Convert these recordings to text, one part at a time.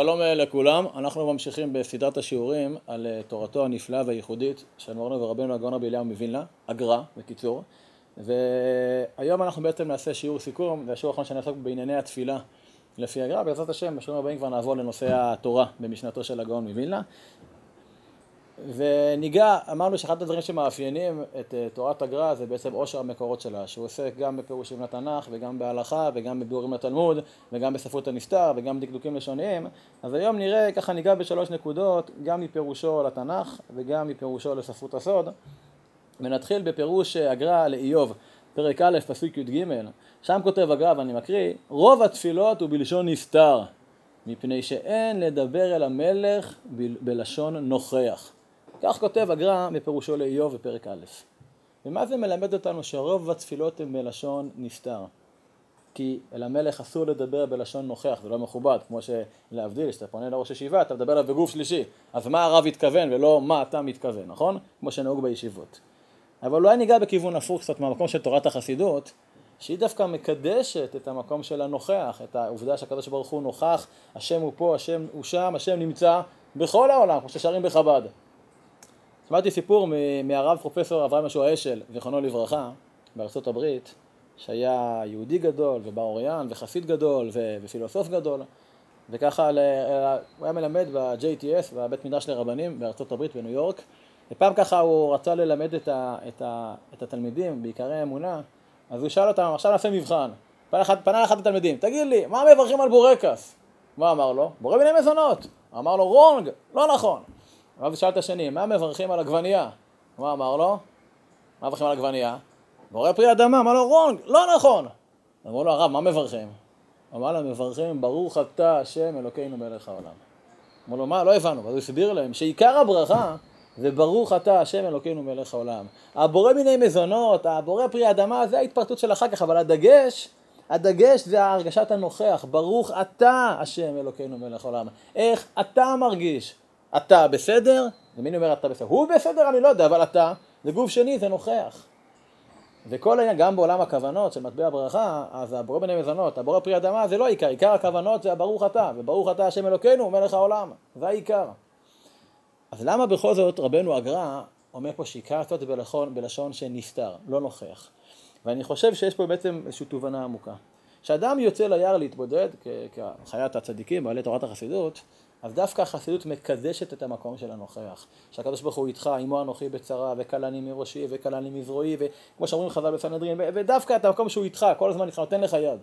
שלום אה, לכולם, אנחנו ממשיכים בסדרת השיעורים על אה, תורתו הנפלאה והייחודית של מורנו ורבנו הגאון רבי אליהו מווילנה, אגרה בקיצור, והיום אנחנו בעצם נעשה שיעור סיכום, זה השיעור האחרון שאני אעסוק בענייני התפילה לפי אגרה, בעזרת השם בשיעורים הבאים כבר נעבור לנושא התורה במשנתו של הגאון מווילנה וניגע, אמרנו שאחד הדברים שמאפיינים את אה, תורת הגר"א זה בעצם עושר המקורות שלה, שהוא עוסק גם בפירושים לתנ"ך וגם בהלכה וגם בביאורים לתלמוד וגם בספרות הנסתר וגם דקדוקים לשוניים. אז היום נראה, ככה ניגע בשלוש נקודות, גם מפירושו לתנ"ך וגם מפירושו לספרות הסוד. ונתחיל בפירוש אה, הגר"א לאיוב, פרק א', פסוק י"ג, שם כותב הגר"א ואני מקריא, רוב התפילות הוא בלשון נסתר מפני שאין לדבר אל המלך בלשון נוכח כך כותב הגר"א מפירושו לאיוב בפרק א'. ומה זה מלמד אותנו שרוב התפילות הן בלשון נסתר? כי אל המלך אסור לדבר בלשון נוכח, זה לא מכובד, כמו שלהבדיל, כשאתה פונה לראש ישיבה, אתה מדבר עליו בגוף שלישי, אז מה הרב התכוון ולא מה אתה מתכוון, נכון? כמו שנהוג בישיבות. אבל אולי ניגע בכיוון הפוך קצת מהמקום של תורת החסידות, שהיא דווקא מקדשת את המקום של הנוכח, את העובדה שהקדוש ברוך הוא נוכח, השם הוא פה, השם הוא שם, השם נמצא בכל העולם, כמו ששרים בחב"ד. שמעתי סיפור מהרב פרופסור אברהם יהושע אשל, זיכרונו לברכה, בארצות הברית, שהיה יהודי גדול ובר אוריין וחסיד גדול ופילוסוף גדול, וככה הוא היה מלמד ב-JTS, בבית מדרש לרבנים בארצות הברית בניו יורק, ופעם ככה הוא רצה ללמד את, ה, את, ה, את התלמידים בעיקרי האמונה, אז הוא שאל אותם, עכשיו נעשה מבחן. פנה, פנה לאחד התלמידים, תגיד לי, מה מברכים על בורקס? מה אמר לו? בורא מיני מזונות. אמר לו, רונג, לא נכון. ואז שאל את השני, מה מברכים על עגבנייה? מה אמר לו? מה מברכים על עגבנייה? בורא פרי אדמה, אמר לו רונג, לא נכון! אמרו לו הרב, מה מברכים? אמר להם, מברכים ברוך אתה השם אלוקינו מלך העולם. אמרו לו, מה? לא הבנו. ואז הוא הסביר להם שעיקר הברכה זה ברוך אתה השם אלוקינו מלך העולם. הבורא מיני מזונות, הבורא פרי אדמה, זה ההתפרטות של אחר כך, אבל הדגש, הדגש זה הרגשת הנוכח, ברוך אתה השם אלוקינו מלך העולם. איך אתה מרגיש אתה בסדר? ומי אומר אתה בסדר? הוא בסדר? אני לא יודע, אבל אתה, זה גוף שני, זה נוכח. וכל העניין, גם בעולם הכוונות של מטבע ברכה, אז הבורא בני מזונות, הבורא פרי אדמה, זה לא עיקר, עיקר הכוונות זה הברוך אתה, וברוך אתה השם אלוקינו, מלך העולם, זה העיקר. אז למה בכל זאת רבנו הגר"א אומר פה שעיקר זה בלשון, בלשון שנסתר, לא נוכח. ואני חושב שיש פה בעצם איזושהי תובנה עמוקה. כשאדם יוצא ליער להתבודד, כחיית הצדיקים, בעלי תורת החסידות, אז דווקא החסידות מקדשת את המקום של הנוכח. שהקדוש ברוך הוא איתך, עמו אנוכי בצרה, וכלני מראשי, וכלני מזרועי, וכמו שאומרים חז"ל בסנהדרין, ודווקא את המקום שהוא איתך, כל הזמן איתך, נותן לך יד.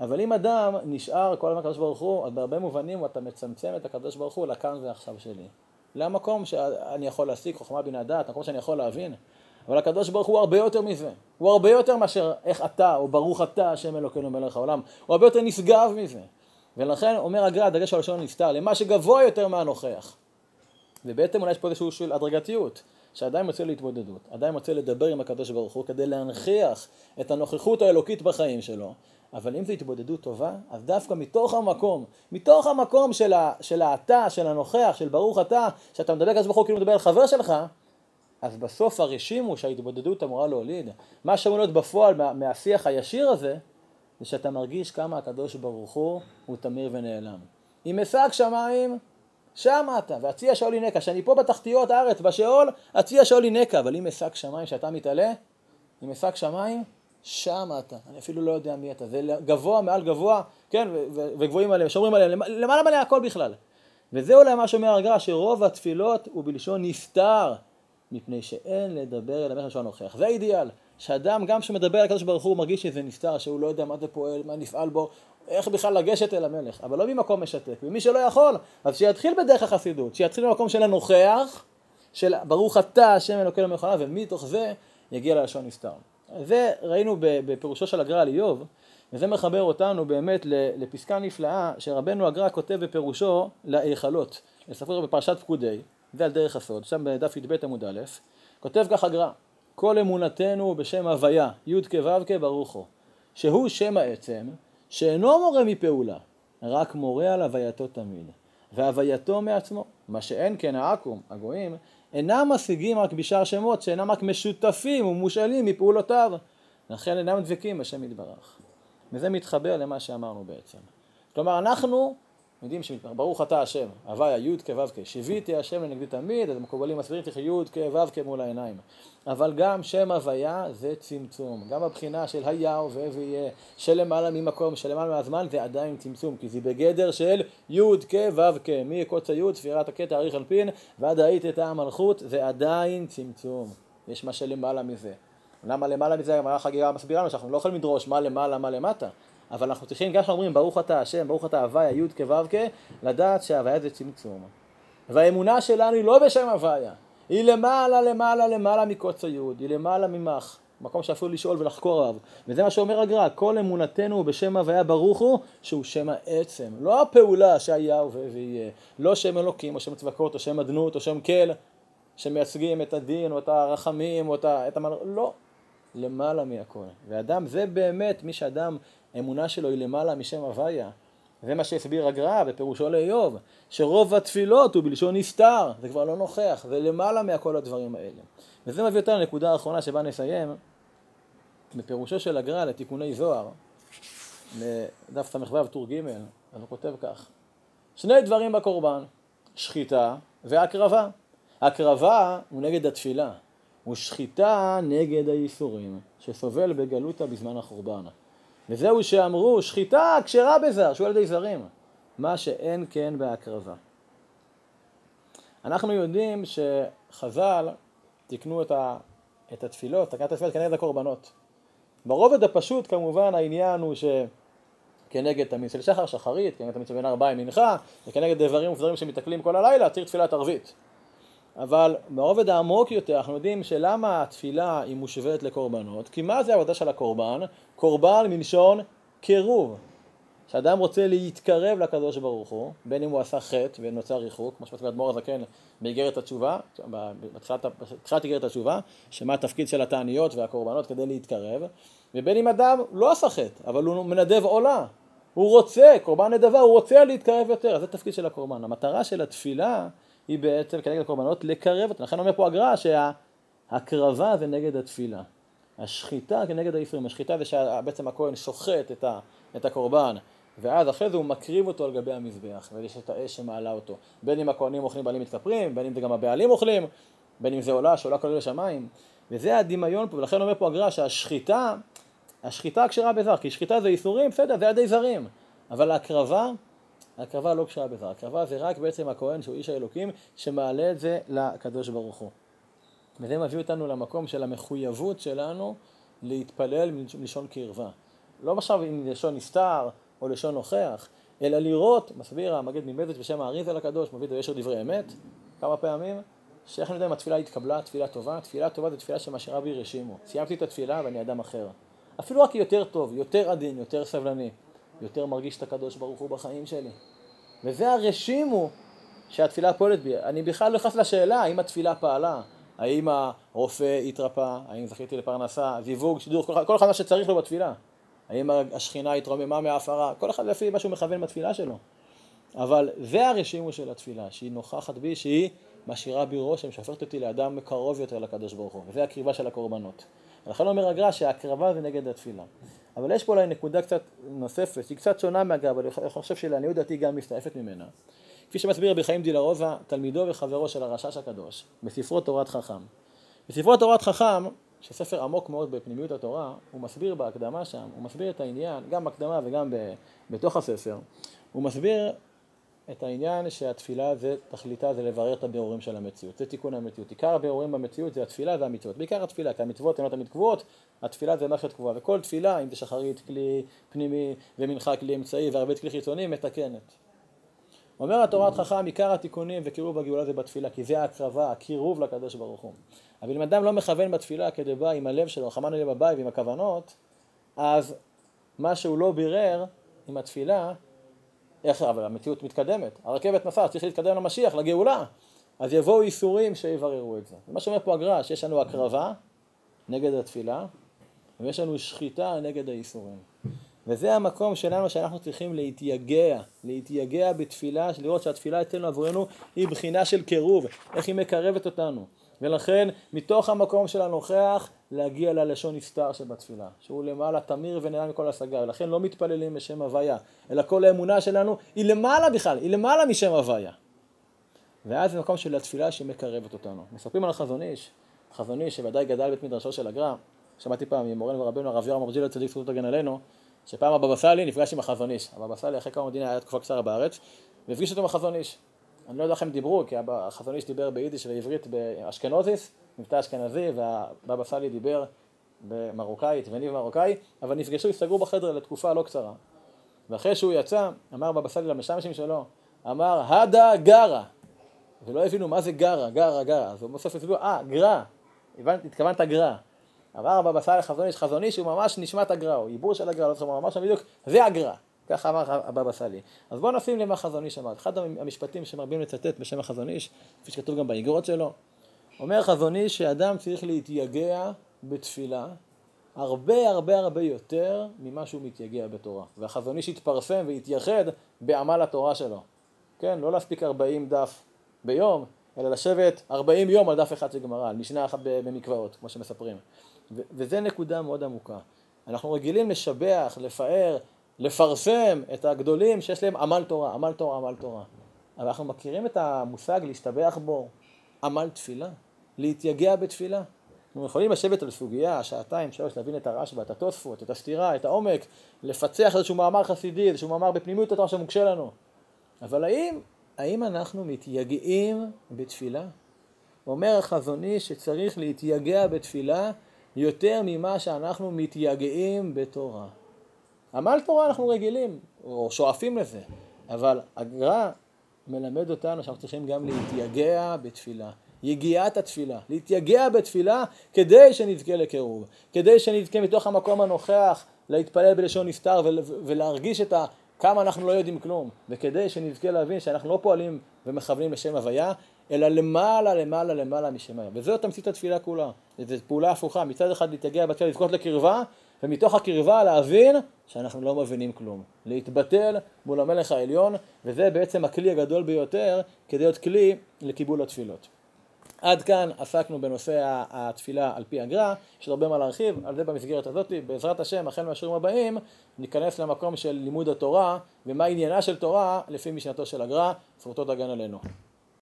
אבל אם אדם נשאר כל הזמן הקדוש ברוך הוא, אז בהרבה מובנים אתה מצמצם את הקדוש ברוך הוא לכאן ועכשיו שלי. למקום שאני יכול להשיג חוכמה בינה דעת, מקום שאני יכול להבין. אבל הקדוש ברוך הוא הרבה יותר מזה. הוא הרבה יותר מאשר איך אתה, או ברוך אתה, השם אלוקינו מלך העולם. הוא הרבה יותר נשגב מזה. ולכן אומר הגר"א, הדגש על לשון נסתר, למה שגבוה יותר מהנוכח. ובעצם אולי יש פה איזשהו של הדרגתיות, שעדיין מוצא להתמודדות, עדיין מוצא לדבר עם הקדוש ברוך הוא כדי להנכיח את הנוכחות האלוקית בחיים שלו. אבל אם זו התבודדות טובה, אז דווקא מתוך המקום, מתוך המקום של, ה, של האתה, של הנוכח, של ברוך אתה, שאתה מדבר כזה הוא כאילו מדבר על חבר שלך, אז בסוף הרשימו שההתבודדות אמורה להוליד. מה שאמור להיות בפועל מה, מהשיח הישיר הזה, זה שאתה מרגיש כמה הקדוש ברוך הוא הוא תמיר ונעלם. אם אשג שמיים, שם אתה, והציע שאול ינקה, שאני פה בתחתיות הארץ, בשאול, הציע שאול ינקה, אבל אם אשג שמיים שאתה מתעלה, אם אשג שמיים, שם אתה, אני אפילו לא יודע מי אתה, זה גבוה מעל גבוה, כן, וגבוהים עליהם, שומרים עליהם, למעלה מלא הכל בכלל. וזה אולי מה שאומר הגר"א, שרוב התפילות הוא בלשון נסתר, מפני שאין לדבר אל המלך הנוכח. זה האידיאל. שאדם גם כשמדבר על הקדוש ברוך הוא מרגיש שזה נסתר, שהוא לא יודע מה זה פועל, מה נפעל בו, איך בכלל לגשת אל המלך, אבל לא ממקום משתק, ומי שלא יכול, אז שיתחיל בדרך החסידות, שיתחיל במקום של הנוכח, של ברוך אתה השם אלוקינו מלחמה, ומתוך זה יגיע ללשון נסתר. זה ראינו בפירושו של הגר"א על איוב, וזה מחבר אותנו באמת לפסקה נפלאה שרבנו הגר"א כותב בפירושו להיכלות, לספר בפרשת פקודי, זה על דרך הסוד, שם בדף י"ב עמוד א', כותב כך הגר"א כל אמונתנו בשם הוויה, י' כו' ברוך הוא, שהוא שם העצם, שאינו מורה מפעולה, רק מורה על הווייתו תמיד, והווייתו מעצמו, מה שאין כן העכו"ם, הגויים, אינם משיגים רק בשאר שמות, שאינם רק משותפים ומושאלים מפעולותיו, לכן אינם דבקים בשם יתברך. וזה מתחבר למה שאמרנו בעצם. כלומר, אנחנו יודעים שברוך אתה השם, הוויה י' כו' כ', שיוויתי השם לנגדי תמיד, אז המקובלים מסבירים לך י' כו' כ' מול העיניים. אבל גם שם הוויה זה צמצום. גם הבחינה של היה ויהיה, שלמעלה ממקום, שלמעלה מהזמן, זה עדיין צמצום, כי זה בגדר של י' כ' ו' כ', מקוץ הי', ספירת הקטע, אריך אלפין, ועד היית את המלכות, זה עדיין צמצום. יש מה שלמעלה מזה. למה למעלה מזה, הגמרא חגיגה מסבירה לנו שאנחנו לא יכולים לדרוש מה למעלה, מה למטה. אבל אנחנו צריכים, גם כשאומרים ברוך אתה השם, ברוך אתה הוויה, י' כו' לדעת שההוויה זה צמצום. והאמונה שלנו היא לא בשם הוויה, היא למעלה, למעלה, למעלה מקוץ היוד, היא למעלה ממך, מקום שאפילו לשאול ולחקור עליו. וזה מה שאומר הגר"א, כל אמונתנו הוא בשם הוויה ברוך הוא, שהוא שם העצם. לא הפעולה שהיה ויהיה, לא שם אלוקים, או שם צבקות, או שם אדנות, או שם כל, שמייצגים את הדין, או את הרחמים, או את. את המל... לא. למעלה מהכל. ואדם, זה באמת מי שאדם האמונה שלו היא למעלה משם הוויה. זה מה שהסביר הגר"א בפירושו לאיוב, שרוב התפילות הוא בלשון נסתר, זה כבר לא נוכח, זה למעלה מכל הדברים האלה. וזה מביא אותנו לנקודה האחרונה שבה נסיים, בפירושו של הגר"א לתיקוני זוהר, לדף ס"ו טור ג', אז הוא כותב כך: שני דברים בקורבן, שחיטה והקרבה. הקרבה הוא נגד התפילה, ושחיטה נגד הייסורים, שסובל בגלותה בזמן החורבן. וזהו שאמרו, שחיטה כשרה בזר, שהוא על ידי זרים, מה שאין כן בהקרבה. אנחנו יודעים שחז"ל תיקנו את, ה, את התפילות, תקנת התפילות כנגד הקורבנות. ברובד הפשוט כמובן העניין הוא שכנגד תמיד של שחר, שחרית, כנגד תמיד של בין ארבעים מנחה, וכנגד דברים ודברים שמתקלים כל הלילה, צריך תפילת ערבית. אבל ברובד העמוק יותר אנחנו יודעים שלמה התפילה היא מושווית לקורבנות, כי מה זה העבודה של הקורבן? קורבן מלשון קירוב. כשאדם רוצה להתקרב לקדוש ברוך הוא, בין אם הוא עשה חטא ונוצר ריחוק, כמו שמסביר אדמו"ר הזקן באיגרת התשובה, בתחילת איגרת התשובה, שמה התפקיד של התעניות והקורבנות כדי להתקרב, ובין אם אדם לא עשה חטא, אבל הוא מנדב עולה, הוא רוצה, קורבן נדבה, הוא רוצה להתקרב יותר, זה תפקיד של הקורבן. המטרה של התפילה היא בעצם כנגד הקורבנות לקרב אותם. לכן אומר פה הגר"א שההקרבה זה נגד התפילה. השחיטה כנגד האיסורים. השחיטה זה שבעצם הכהן שוחט את, ה, את הקורבן, ואז אחרי זה הוא מקריב אותו על גבי המזבח, ויש את האש שמעלה אותו. בין אם הכהנים אוכלים בעלים מתכפרים, בין אם זה גם הבעלים אוכלים, בין אם זה עולה שעולה כולל לשמיים. וזה הדמיון פה, ולכן אומר פה הגר"א שהשחיטה, השחיטה כשרה בזר, כי שחיטה זה איסורים, בסדר, זה ידי זרים. אבל ההקרבה הקרבה לא קשורה בזה, הקרבה זה רק בעצם הכהן שהוא איש האלוקים שמעלה את זה לקדוש ברוך הוא. וזה מביא אותנו למקום של המחויבות שלנו להתפלל מלשון קרבה. לא עכשיו עם לשון נסתר או לשון נוכח, אלא לראות, מסביר המגד ממזת בשם האריזה לקדוש, מביא את דברי אמת, כמה פעמים, שאיך אני יודע אם התפילה התקבלה, תפילה טובה, תפילה טובה זו תפילה שמשאירה בי רשימו. סיימתי את התפילה ואני אדם אחר. אפילו רק יותר טוב, יותר עדין, יותר סבלני. יותר מרגיש את הקדוש ברוך הוא בחיים שלי. וזה הרשימו שהתפילה פועלת בי. אני בכלל לא נכנס לשאלה האם התפילה פעלה, האם הרופא התרפא, האם זכיתי לפרנסה, זיווג, שידור, כל, אחד מה שצריך לו בתפילה. האם השכינה התרוממה מההפרה, כל אחד לפי מה שהוא מכוון בתפילה שלו. אבל זה הרשימו של התפילה, שהיא נוכחת בי, שהיא משאירה בי רושם, שהופכת אותי לאדם קרוב יותר לקדוש ברוך הוא, וזה הקריבה של הקורבנות. ולכן אומר הגר"א שההקרבה זה נגד התפילה. אבל יש פה אולי נקודה קצת נוספת, שהיא קצת שונה מהגב, אבל אני חושב שלעניות דעתי גם מסתעפת ממנה. כפי שמסביר רבי חיים דילרוזה, תלמידו וחברו של הרשש הקדוש, בספרו תורת חכם. בספרו תורת חכם, שספר עמוק מאוד בפנימיות התורה, הוא מסביר בהקדמה שם, הוא מסביר את העניין, גם בהקדמה וגם בתוך הספר, הוא מסביר את העניין שהתפילה זה, תכליתה זה לברר את הבירורים של המציאות, זה תיקון המציאות. עיקר הבירורים במציאות זה התפילה והמצוות, בעיקר התפילה, כי המצוות הן לא תמיד קבועות, התפילה זה מערכת קבועה, וכל תפילה, אם זה שחרית כלי פנימי ומנחה כלי אמצעי וערבית כלי חיצוני, מתקנת. אומר התורת חכם, עיקר התיקונים וקירוב הגאולה זה בתפילה, כי זה ההקרבה, הקירוב לקדוש ברוך הוא. אבל אם אדם לא מכוון בתפילה בא עם הלב שלו, חמן הלב הבית ועם הכוונות, אז מה שהוא לא בירר עם התפילה, איך, אבל המציאות מתקדמת, הרכבת נסעה, צריך להתקדם למשיח, לגאולה, אז יבואו איסורים שיבררו את זה. מה שאומר פה הגר"א, שיש לנו הקרבה נגד התפילה, ויש לנו שחיטה נגד האיסורים. וזה המקום שלנו שאנחנו צריכים להתייגע, להתייגע בתפילה, לראות שהתפילה אצלנו עבורנו היא בחינה של קירוב, איך היא מקרבת אותנו. ולכן מתוך המקום של הנוכח להגיע ללשון נסתר שבתפילה, שהוא למעלה תמיר ונעלם מכל השגה, ולכן לא מתפללים בשם הוויה, אלא כל האמונה שלנו היא למעלה בכלל, היא למעלה משם הוויה. ואז זה מקום של התפילה שמקרבת אותנו. מספרים על החזון איש, חזון איש שוודאי גדל בית מדרשו של הגר"א, שמעתי פעם ממורנו ורבנו הרב יורם אברג'ילה צדיק זכות תגן עלינו, שפעם הבבא סאלי נפגש עם החזון איש. הבבא סאלי אחרי כמה מדינה היה תקופה קצרה בארץ, והפגיש אותו עם החזון איש. אני לא יודע איך הם דיברו, כי החזון איש דיבר ביידיש ועברית באשכנוזיס, מבטא אשכנזי, והבבא סאלי דיבר במרוקאית וניב מרוקאי, אבל נפגשו, הסתגרו בחדר לתקופה לא קצרה. ואחרי שהוא יצא, אמר בבא סאלי למשמשים שלו, אמר, הדה גרה. ולא הבינו מה זה גרה, גרה, גרה. אז הוא בסוף הסבירו, אה, גרה. התכוונת גרה. אמר הבבא סאלי חזון איש, חזון איש הוא ממש נשמת הגר"א, הוא עיבור של הגר"א, לא זוכר מה ממש בדיוק, זה הגר"א. ככה אמר הבבא סאלי. אז בואו נשים למה חזון איש אמר. אחד המשפטים שמרבים לצטט בשם החזון איש, כפי שכתוב גם באיגרות שלו, אומר חזון איש שאדם צריך להתייגע בתפילה הרבה הרבה הרבה יותר ממה שהוא מתייגע בתורה. והחזון איש התפרסם והתייחד בעמל התורה שלו. כן, לא להספיק 40 דף ביום, אלא לשבת 40 יום על דף אחד של גמרא, על משנה אחת במקוואות, כמו שמספרים. וזה נקודה מאוד עמוקה. אנחנו רגילים לשבח, לפאר, לפרסם את הגדולים שיש להם עמל תורה, עמל תורה, עמל תורה. אבל אנחנו מכירים את המושג להשתבח בו, עמל תפילה, להתייגע בתפילה. אנחנו יכולים לשבת על סוגיה, שעתיים, שלוש, להבין את הרשב"א, את התוספות, את הסתירה, את העומק, לפצח איזשהו מאמר חסידי, איזשהו מאמר בפנימיות התורה שמוקשה לנו. אבל האם, האם אנחנו מתייגעים בתפילה? אומר החזוני שצריך להתייגע בתפילה יותר ממה שאנחנו מתייגעים בתורה. עמל תורה אנחנו רגילים, או שואפים לזה, אבל הגר"א מלמד אותנו שאנחנו צריכים גם להתייגע בתפילה. יגיעת התפילה, להתייגע בתפילה כדי שנזכה לקירוב, כדי שנזכה מתוך המקום הנוכח להתפלל בלשון נסתר ולהרגיש את ה... כמה אנחנו לא יודעים כלום, וכדי שנזכה להבין שאנחנו לא פועלים ומכוונים לשם הוויה, אלא למעלה, למעלה, למעלה משם הוויה. וזו תמצית התפילה כולה. זו פעולה הפוכה, מצד אחד להתייגע בתפילה, לזכות לקרבה, ומתוך הקרבה להבין שאנחנו לא מבינים כלום. להתבטל מול המלך העליון, וזה בעצם הכלי הגדול ביותר כדי להיות כלי לקיבול התפילות. עד כאן עסקנו בנושא התפילה על פי הגר"א, יש הרבה מה להרחיב, על זה במסגרת הזאת, בעזרת השם, החל מהשיעורים הבאים, ניכנס למקום של לימוד התורה, ומה עניינה של תורה לפי משנתו של הגר"א, זכותו תגן עלינו.